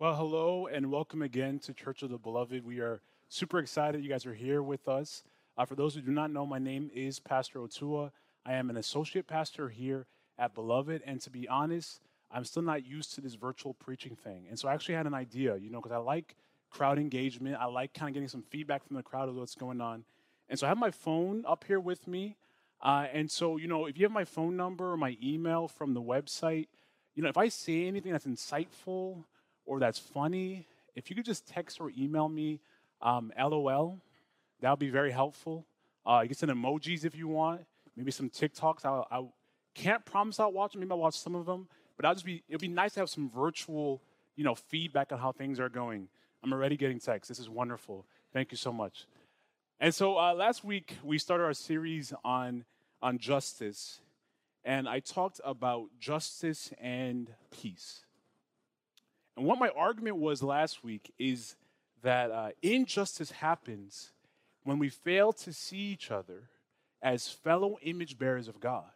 Well, hello and welcome again to Church of the Beloved. We are super excited you guys are here with us. Uh, for those who do not know, my name is Pastor Otua. I am an associate pastor here at Beloved, and to be honest, I'm still not used to this virtual preaching thing. And so I actually had an idea, you know, because I like crowd engagement. I like kind of getting some feedback from the crowd of what's going on. And so I have my phone up here with me. Uh, and so, you know, if you have my phone number or my email from the website, you know, if I say anything that's insightful or that's funny, if you could just text or email me um, LOL, that would be very helpful. Uh, you can send emojis if you want, maybe some TikToks. I, I can't promise I'll watch them. Maybe I'll watch some of them, but I'll just be. It'd be nice to have some virtual, you know, feedback on how things are going. I'm already getting texts. This is wonderful. Thank you so much. And so uh, last week we started our series on on justice, and I talked about justice and peace. And what my argument was last week is that uh, injustice happens when we fail to see each other as fellow image bearers of God.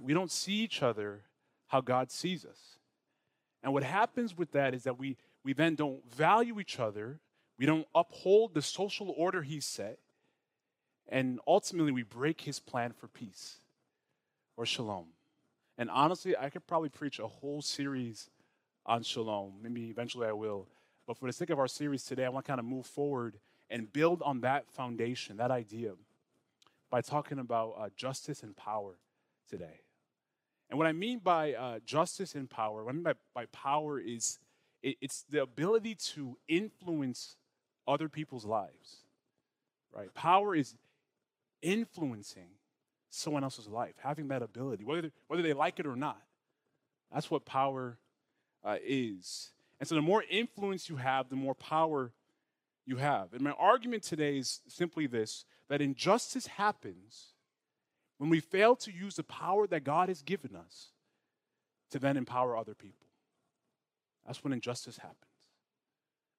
We don't see each other how God sees us. And what happens with that is that we, we then don't value each other, we don't uphold the social order He set, and ultimately we break His plan for peace or shalom. And honestly, I could probably preach a whole series on shalom. Maybe eventually I will. But for the sake of our series today, I want to kind of move forward and build on that foundation, that idea, by talking about uh, justice and power today. And what I mean by uh, justice and power, what I mean by, by power is it, it's the ability to influence other people's lives, right? Power is influencing someone else's life, having that ability, whether, whether they like it or not. That's what power uh, is. And so the more influence you have, the more power you have. And my argument today is simply this that injustice happens when we fail to use the power that God has given us to then empower other people. That's when injustice happens.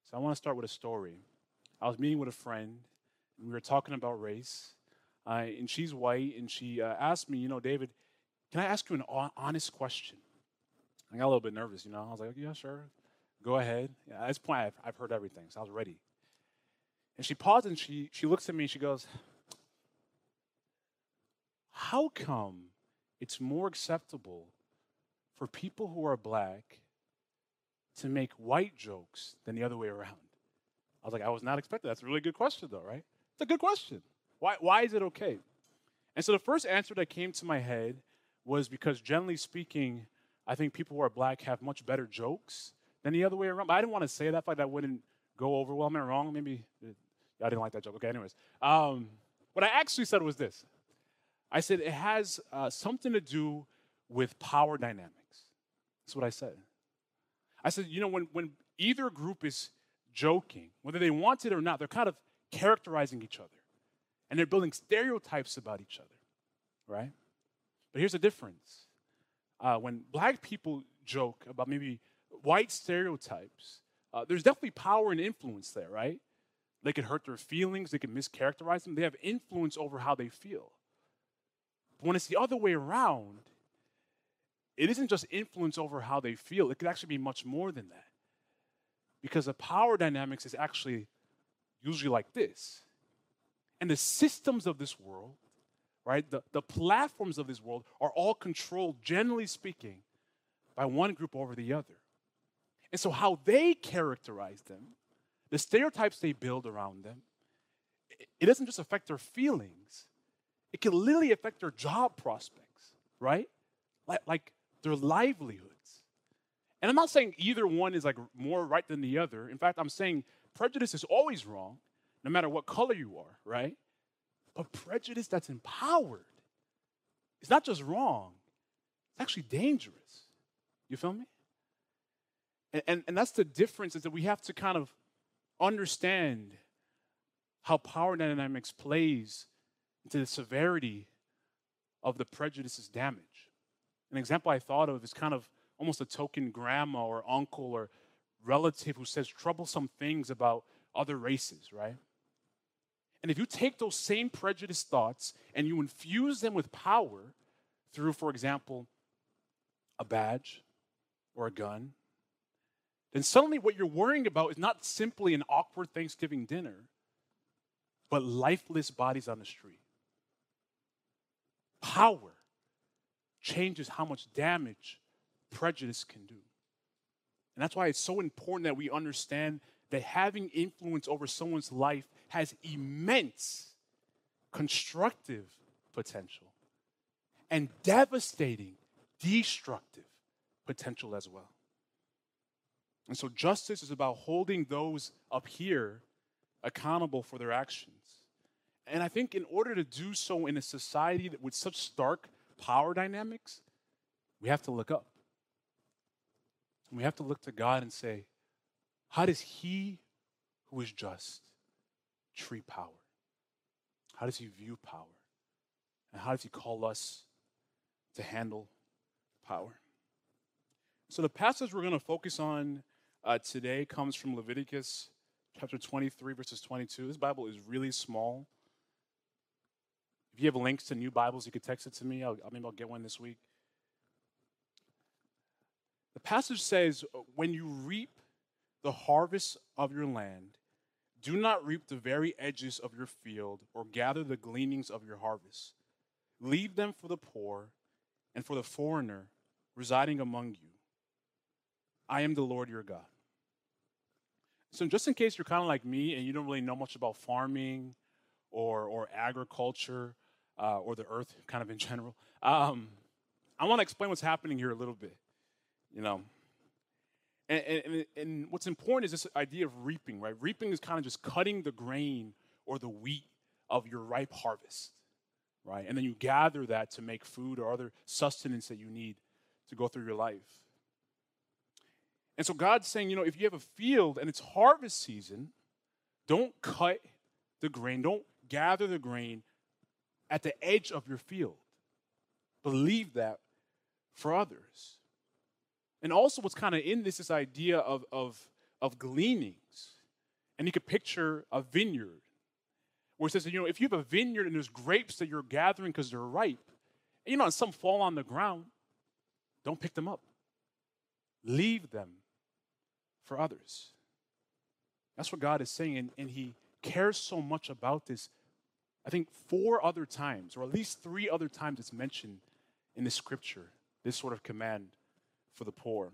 So I want to start with a story. I was meeting with a friend, and we were talking about race. Uh, and she's white, and she uh, asked me, you know, David, can I ask you an honest question? I got a little bit nervous, you know. I was like, yeah, sure. Go ahead. Yeah, at this point, I've, I've heard everything, so I was ready. And she paused and she, she looks at me and she goes, How come it's more acceptable for people who are black to make white jokes than the other way around? I was like, I was not expecting. That's a really good question, though, right? It's a good question. Why, why is it okay? And so the first answer that came to my head was because, generally speaking, I think people who are black have much better jokes than the other way around. But I didn't want to say that, like that wouldn't go over well. Am I wrong? Maybe I didn't like that joke. Okay, anyways. Um, what I actually said was this I said it has uh, something to do with power dynamics. That's what I said. I said, you know, when, when either group is joking, whether they want it or not, they're kind of characterizing each other. And they're building stereotypes about each other, right? But here's the difference uh, when black people joke about maybe white stereotypes, uh, there's definitely power and influence there, right? They can hurt their feelings, they can mischaracterize them, they have influence over how they feel. But when it's the other way around, it isn't just influence over how they feel, it could actually be much more than that. Because the power dynamics is actually usually like this. And the systems of this world right? The, the platforms of this world are all controlled, generally speaking, by one group over the other. And so, how they characterize them, the stereotypes they build around them, it doesn't just affect their feelings, it can literally affect their job prospects, right? Like, like their livelihoods. And I'm not saying either one is like more right than the other. In fact, I'm saying prejudice is always wrong, no matter what color you are, right? But prejudice that's empowered is not just wrong, it's actually dangerous. You feel me? And, and, and that's the difference is that we have to kind of understand how power dynamics plays into the severity of the prejudice's damage. An example I thought of is kind of almost a token grandma or uncle or relative who says troublesome things about other races, right? And if you take those same prejudiced thoughts and you infuse them with power through, for example, a badge or a gun, then suddenly what you're worrying about is not simply an awkward Thanksgiving dinner, but lifeless bodies on the street. Power changes how much damage prejudice can do. And that's why it's so important that we understand that having influence over someone's life has immense constructive potential and devastating destructive potential as well. And so justice is about holding those up here accountable for their actions. And I think in order to do so in a society that with such stark power dynamics, we have to look up. We have to look to God and say, how does He who is just treat power? How does He view power? And how does He call us to handle power? So, the passage we're going to focus on uh, today comes from Leviticus chapter 23, verses 22. This Bible is really small. If you have links to new Bibles, you could text it to me. I'll, maybe I'll get one this week. The passage says, When you reap the harvest of your land, do not reap the very edges of your field or gather the gleanings of your harvest. Leave them for the poor and for the foreigner residing among you. I am the Lord your God. So, just in case you're kind of like me and you don't really know much about farming or, or agriculture uh, or the earth, kind of in general, um, I want to explain what's happening here a little bit. You know, and, and, and what's important is this idea of reaping, right? Reaping is kind of just cutting the grain or the wheat of your ripe harvest, right? And then you gather that to make food or other sustenance that you need to go through your life. And so God's saying, you know, if you have a field and it's harvest season, don't cut the grain, don't gather the grain at the edge of your field. Believe that for others. And also, what's kind of in this, this idea of, of, of gleanings. And you could picture a vineyard where it says, you know, if you have a vineyard and there's grapes that you're gathering because they're ripe, and, you know, and some fall on the ground, don't pick them up. Leave them for others. That's what God is saying, and, and He cares so much about this. I think four other times, or at least three other times, it's mentioned in the scripture, this sort of command for the poor.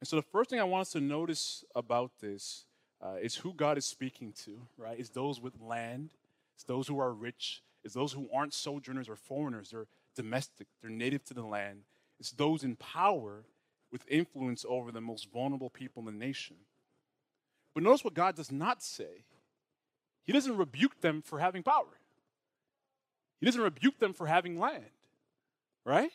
And so, the first thing I want us to notice about this uh, is who God is speaking to, right? It's those with land, it's those who are rich, it's those who aren't sojourners or foreigners, they're domestic, they're native to the land. It's those in power with influence over the most vulnerable people in the nation. But notice what God does not say. He doesn't rebuke them for having power. He doesn't rebuke them for having land, right?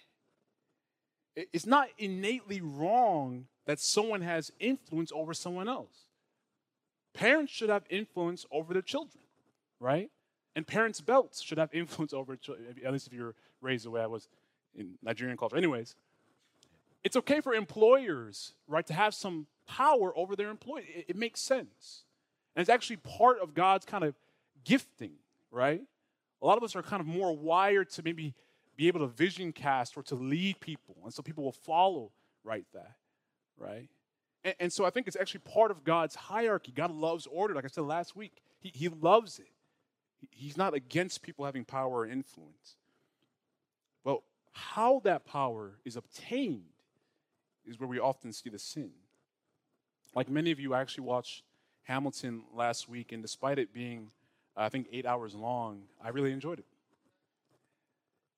It's not innately wrong that someone has influence over someone else. Parents should have influence over their children, right? And parents' belts should have influence over children, at least if you're raised the way I was in Nigerian culture. Anyways, it's okay for employers, right, to have some power over their employees. It, it makes sense. And it's actually part of God's kind of gifting, right? A lot of us are kind of more wired to maybe be able to vision cast or to lead people. And so people will follow right that, right? And, and, so I think it's actually part of God's hierarchy. God loves order. Like I said last week, He, he loves it. He's not against people having power or influence. Well, how that power is obtained is where we often see the sin. Like many of you actually watched Hamilton last week, and despite it being, I think, eight hours long, I really enjoyed it.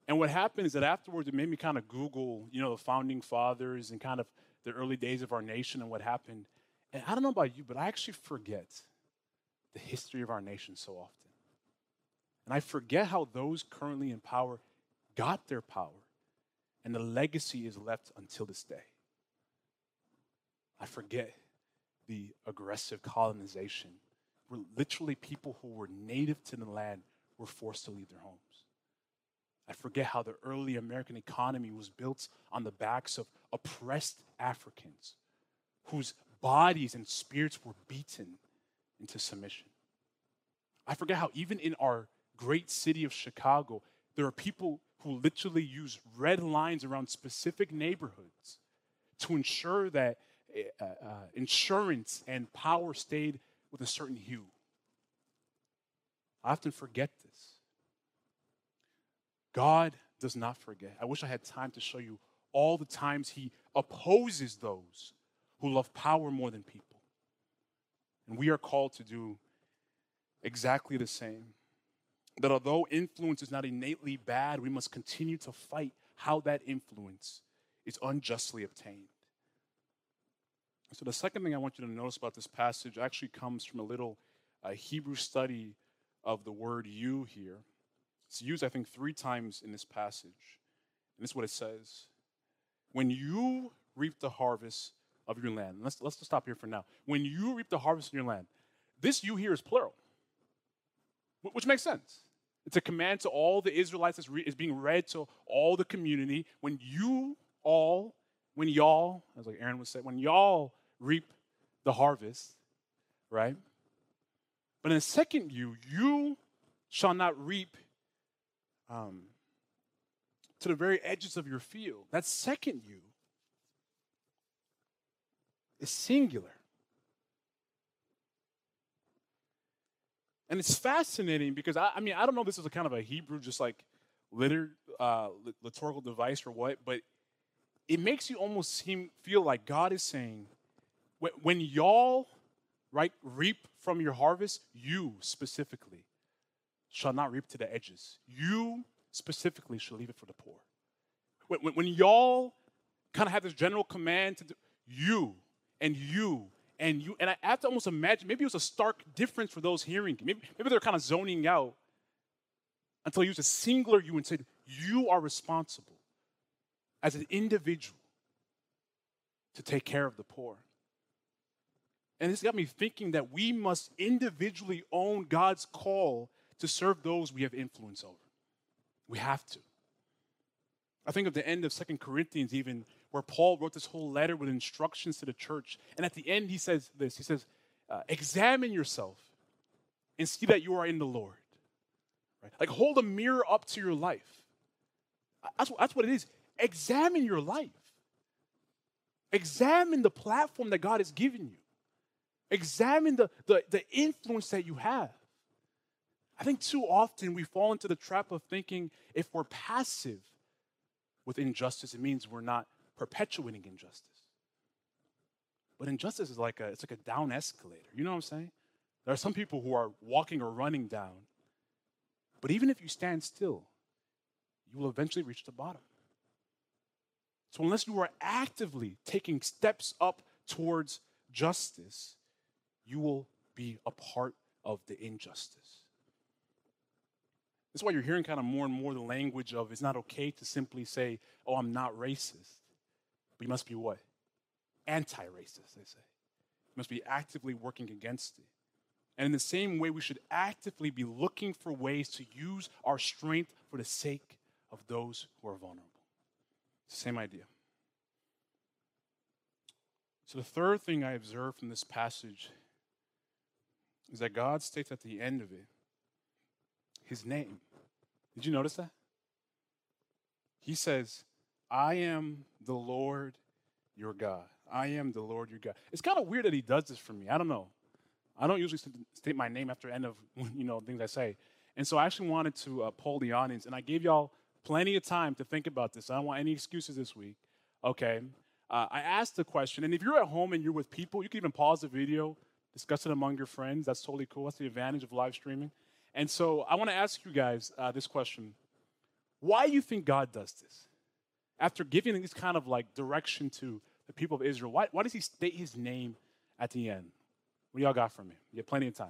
And what happened is that afterwards, it made me kind of Google, you know, the founding fathers and kind of the early days of our nation and what happened. And I don't know about you, but I actually forget the history of our nation so often. And I forget how those currently in power got their power, and the legacy is left until this day. I forget the aggressive colonization, where literally people who were native to the land were forced to leave their homes. I forget how the early American economy was built on the backs of oppressed Africans whose bodies and spirits were beaten into submission. I forget how, even in our great city of Chicago, there are people who literally use red lines around specific neighborhoods to ensure that uh, uh, insurance and power stayed with a certain hue. I often forget this. God does not forget. I wish I had time to show you all the times He opposes those who love power more than people. And we are called to do exactly the same. That although influence is not innately bad, we must continue to fight how that influence is unjustly obtained. So, the second thing I want you to notice about this passage actually comes from a little uh, Hebrew study of the word you here. It's used, I think, three times in this passage. And this is what it says When you reap the harvest of your land, let's, let's just stop here for now. When you reap the harvest of your land, this you here is plural, which makes sense. It's a command to all the Israelites that's re- is being read to all the community. When you all, when y'all, as like Aaron would say, when y'all reap the harvest, right? But in the second you, you shall not reap um, to the very edges of your field. That second you is singular. And it's fascinating because I, I mean, I don't know if this is a kind of a Hebrew, just like liter, uh, liturgical device or what, but it makes you almost seem feel like God is saying, when, when y'all right reap from your harvest, you specifically shall not reap to the edges. You specifically shall leave it for the poor. When, when, when y'all kind of have this general command to do, you and you and you, and I have to almost imagine maybe it was a stark difference for those hearing. Maybe, maybe they're kind of zoning out until he used a singular you and said, You are responsible as an individual to take care of the poor. And this got me thinking that we must individually own God's call to serve those we have influence over. We have to. I think of the end of Second Corinthians, even where Paul wrote this whole letter with instructions to the church. And at the end, he says this He says, uh, Examine yourself and see that you are in the Lord. Right? Like hold a mirror up to your life. That's, that's what it is. Examine your life, examine the platform that God has given you, examine the, the, the influence that you have. I think too often we fall into the trap of thinking if we're passive with injustice, it means we're not perpetuating injustice. But injustice is like a it's like a down escalator. You know what I'm saying? There are some people who are walking or running down. But even if you stand still, you will eventually reach the bottom. So unless you are actively taking steps up towards justice, you will be a part of the injustice. That's why you're hearing kind of more and more the language of it's not okay to simply say, oh, I'm not racist. But you must be what? Anti racist, they say. You must be actively working against it. And in the same way, we should actively be looking for ways to use our strength for the sake of those who are vulnerable. Same idea. So, the third thing I observe from this passage is that God states at the end of it his name. Did you notice that? He says, I am the Lord your God. I am the Lord your God. It's kind of weird that he does this for me. I don't know. I don't usually state my name after end of you know things I say, and so I actually wanted to uh, poll the audience, and I gave y'all plenty of time to think about this. I don't want any excuses this week. Okay, uh, I asked the question, and if you're at home and you're with people, you can even pause the video, discuss it among your friends. That's totally cool. That's the advantage of live streaming. And so I want to ask you guys uh, this question Why do you think God does this? After giving this kind of like direction to the people of Israel, why, why does he state his name at the end? What y'all got for me? You have plenty of time.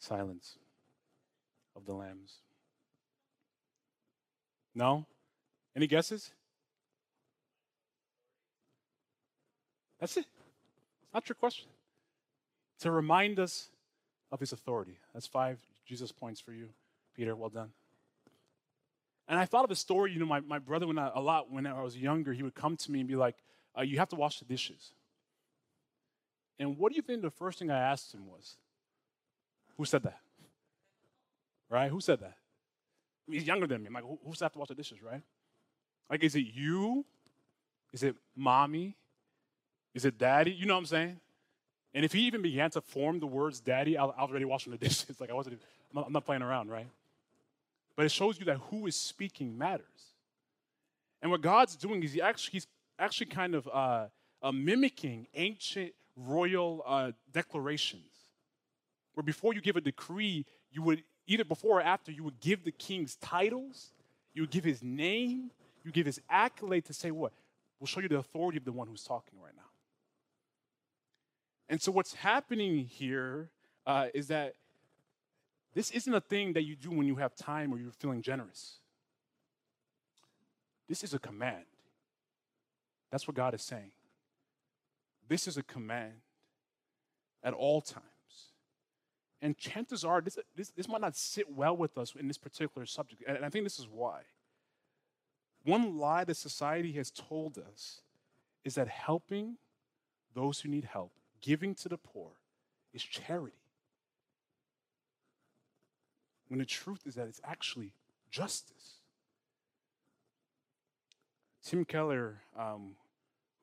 Silence of the lambs. No? Any guesses? That's it. It's not your question. To remind us of his authority. That's five Jesus points for you, Peter. Well done. And I thought of a story, you know, my, my brother, when I, a lot, when I was younger, he would come to me and be like, uh, You have to wash the dishes. And what do you think the first thing I asked him was? Who said that? Right? Who said that? He's younger than me. I'm like, Who, who's have to wash the dishes, right? Like, is it you? Is it mommy? Is it daddy? You know what I'm saying? And if he even began to form the words daddy, I, I was already washing the dishes. Like I wasn't, I'm not, I'm not playing around, right? But it shows you that who is speaking matters. And what God's doing is he actually, he's actually kind of uh, uh, mimicking ancient royal uh, declarations, where before you give a decree, you would either before or after you would give the king's titles, you would give his name, you give his accolade to say what? We'll show you the authority of the one who's talking right now. And so what's happening here uh, is that this isn't a thing that you do when you have time or you're feeling generous. This is a command. That's what God is saying. This is a command at all times. And chances are, this, this, this might not sit well with us in this particular subject. And I think this is why. One lie that society has told us is that helping those who need help, giving to the poor, is charity. When the truth is that it's actually justice. Tim Keller, um,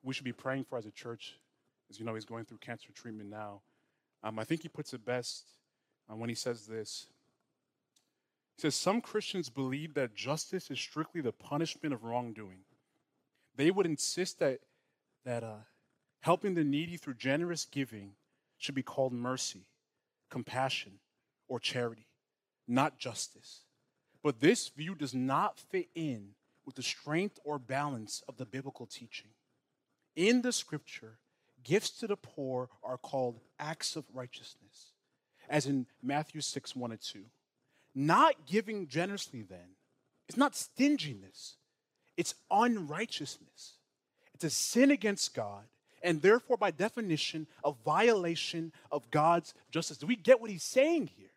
we should be praying for as a church, as you know, he's going through cancer treatment now. Um, I think he puts it best uh, when he says this. He says, Some Christians believe that justice is strictly the punishment of wrongdoing. They would insist that, that uh, helping the needy through generous giving should be called mercy, compassion, or charity, not justice. But this view does not fit in with the strength or balance of the biblical teaching. In the scripture, gifts to the poor are called acts of righteousness, as in Matthew 6 1 and 2. Not giving generously, then, is not stinginess, it's unrighteousness. It's a sin against God, and therefore, by definition, a violation of God's justice. Do we get what he's saying here?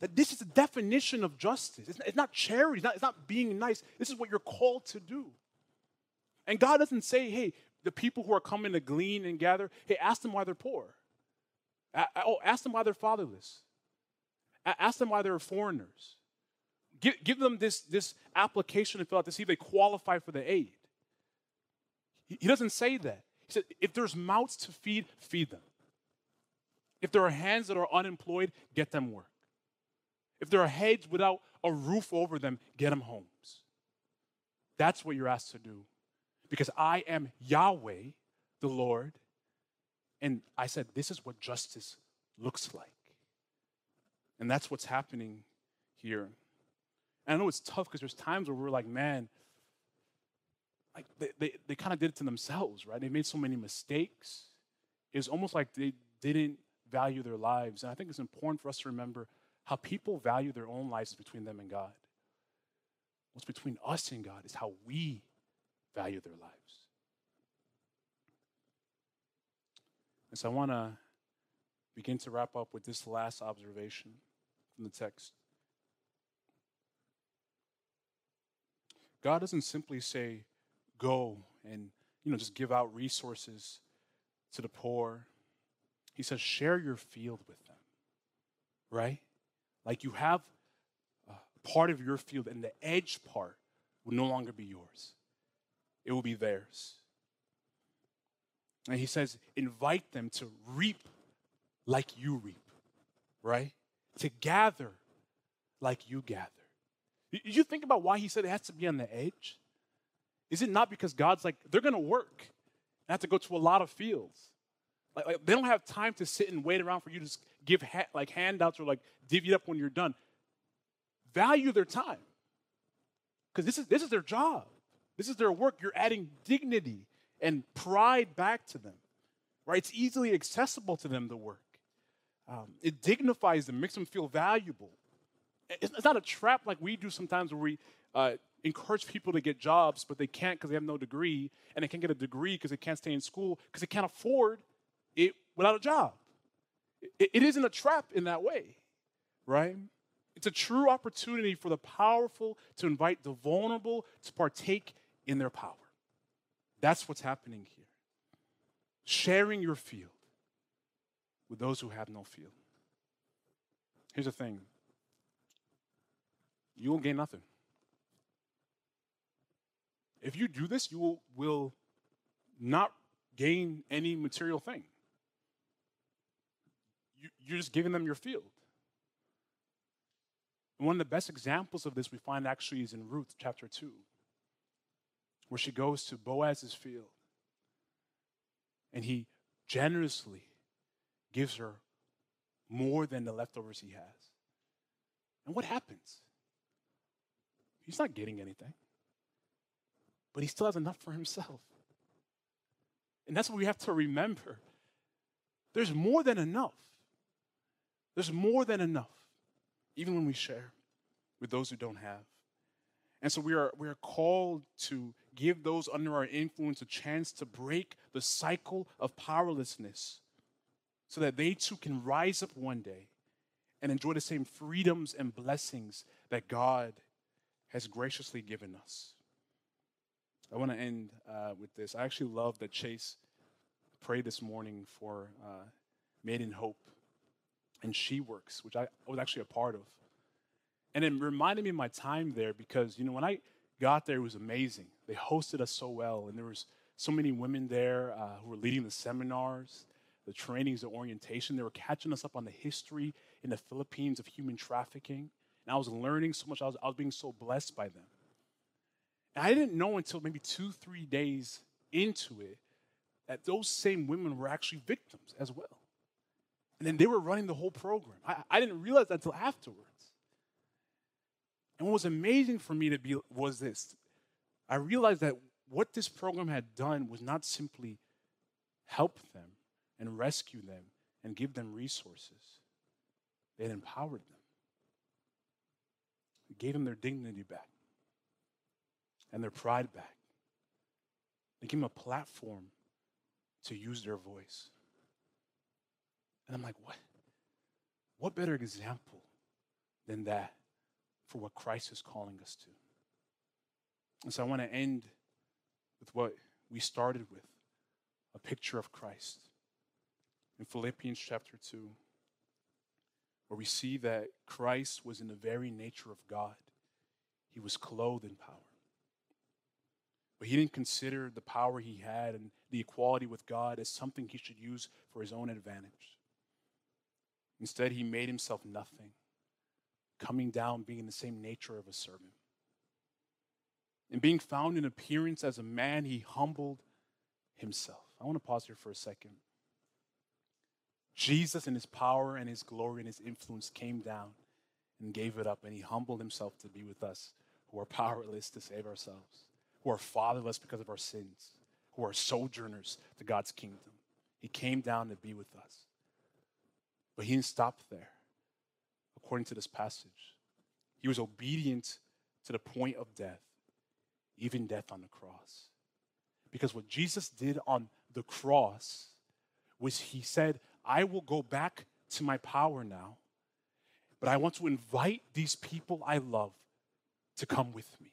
That this is the definition of justice. It's not, it's not charity, it's not, it's not being nice. This is what you're called to do. And God doesn't say, hey, the people who are coming to glean and gather, hey, ask them why they're poor. Oh, ask them why they're fatherless. Ask them why they're foreigners. Give, give them this, this application to fill out to see if they qualify for the aid. He doesn't say that. He said, if there's mouths to feed, feed them. If there are hands that are unemployed, get them work. If there are heads without a roof over them, get them homes. That's what you're asked to do because I am Yahweh, the Lord. And I said, this is what justice looks like. And that's what's happening here. And I know it's tough because there's times where we're like, man, like they, they, they kind of did it to themselves, right? They made so many mistakes. It's almost like they didn't value their lives. And I think it's important for us to remember how people value their own lives between them and God. What's between us and God is how we value their lives. And so I want to begin to wrap up with this last observation from the text. God doesn't simply say, go and you know just give out resources to the poor. He says, share your field with them. Right? Like you have part of your field, and the edge part will no longer be yours it will be theirs. And he says, invite them to reap like you reap, right? To gather like you gather. Did you think about why he said it has to be on the edge? Is it not because God's like, they're going to work and have to go to a lot of fields? Like, like, they don't have time to sit and wait around for you to give ha- like handouts or like divvy up when you're done. Value their time because this is, this is their job. This is their work. You're adding dignity and pride back to them, right? It's easily accessible to them, the work. Um, it dignifies them, makes them feel valuable. It's, it's, not a trap like we do sometimes where we uh, encourage people to get jobs, but they can't because they have no degree, and they can't get a degree because they can't stay in school because they can't afford it without a job. it, it isn't a trap in that way, right? It's a true opportunity for the powerful to invite the vulnerable to partake in their power. That's what's happening here. Sharing your field with those who have no field. Here's the thing you will gain nothing. If you do this, you will, will not gain any material thing. You, you're just giving them your field. And one of the best examples of this we find actually is in Ruth chapter 2, where she goes to Boaz's field and he generously gives her more than the leftovers he has. And what happens? He's not getting anything, but he still has enough for himself. And that's what we have to remember. There's more than enough. There's more than enough, even when we share with those who don't have. And so we are, we are called to give those under our influence a chance to break the cycle of powerlessness so that they too can rise up one day and enjoy the same freedoms and blessings that God has graciously given us. I want to end uh, with this. I actually love that Chase prayed this morning for uh, Made in Hope and She Works, which I was actually a part of. And it reminded me of my time there because, you know, when I got there, it was amazing. They hosted us so well, and there was so many women there uh, who were leading the seminars, the trainings, the orientation. They were catching us up on the history in the Philippines of human trafficking. And I was learning so much. I was, I was being so blessed by them. And I didn't know until maybe two, three days into it that those same women were actually victims as well. And then they were running the whole program. I, I didn't realize that until afterwards. And what was amazing for me to be was this. I realized that what this program had done was not simply help them and rescue them and give them resources. It empowered them. It gave them their dignity back and their pride back. They gave them a platform to use their voice. And I'm like, what? What better example than that for what Christ is calling us to? And so I want to end with what we started with a picture of Christ in Philippians chapter 2, where we see that Christ was in the very nature of God, he was clothed in power. But he didn't consider the power he had and the equality with God as something he should use for his own advantage. Instead, he made himself nothing, coming down, being the same nature of a servant. And being found in appearance as a man, he humbled himself. I want to pause here for a second. Jesus, in his power and his glory and his influence, came down and gave it up, and he humbled himself to be with us who are powerless to save ourselves who are fatherless because of our sins, who are sojourners to God's kingdom. He came down to be with us. But he didn't stop there, according to this passage. He was obedient to the point of death, even death on the cross. Because what Jesus did on the cross was he said, I will go back to my power now, but I want to invite these people I love to come with me.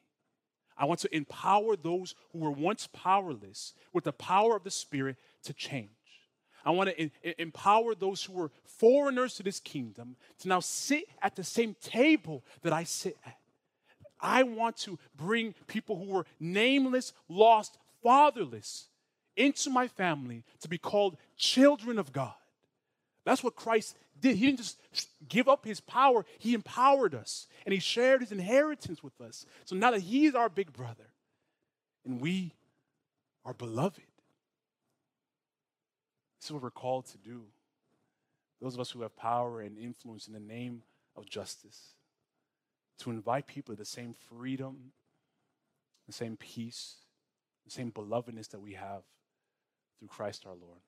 I want to empower those who were once powerless with the power of the Spirit to change. I want to empower those who were foreigners to this kingdom to now sit at the same table that I sit at. I want to bring people who were nameless, lost, fatherless into my family to be called children of God. That's what Christ did. He didn't just give up his power, he empowered us and he shared his inheritance with us. So now that he is our big brother and we are beloved, this is what we're called to do. Those of us who have power and influence in the name of justice, to invite people to the same freedom, the same peace, the same belovedness that we have through Christ our Lord.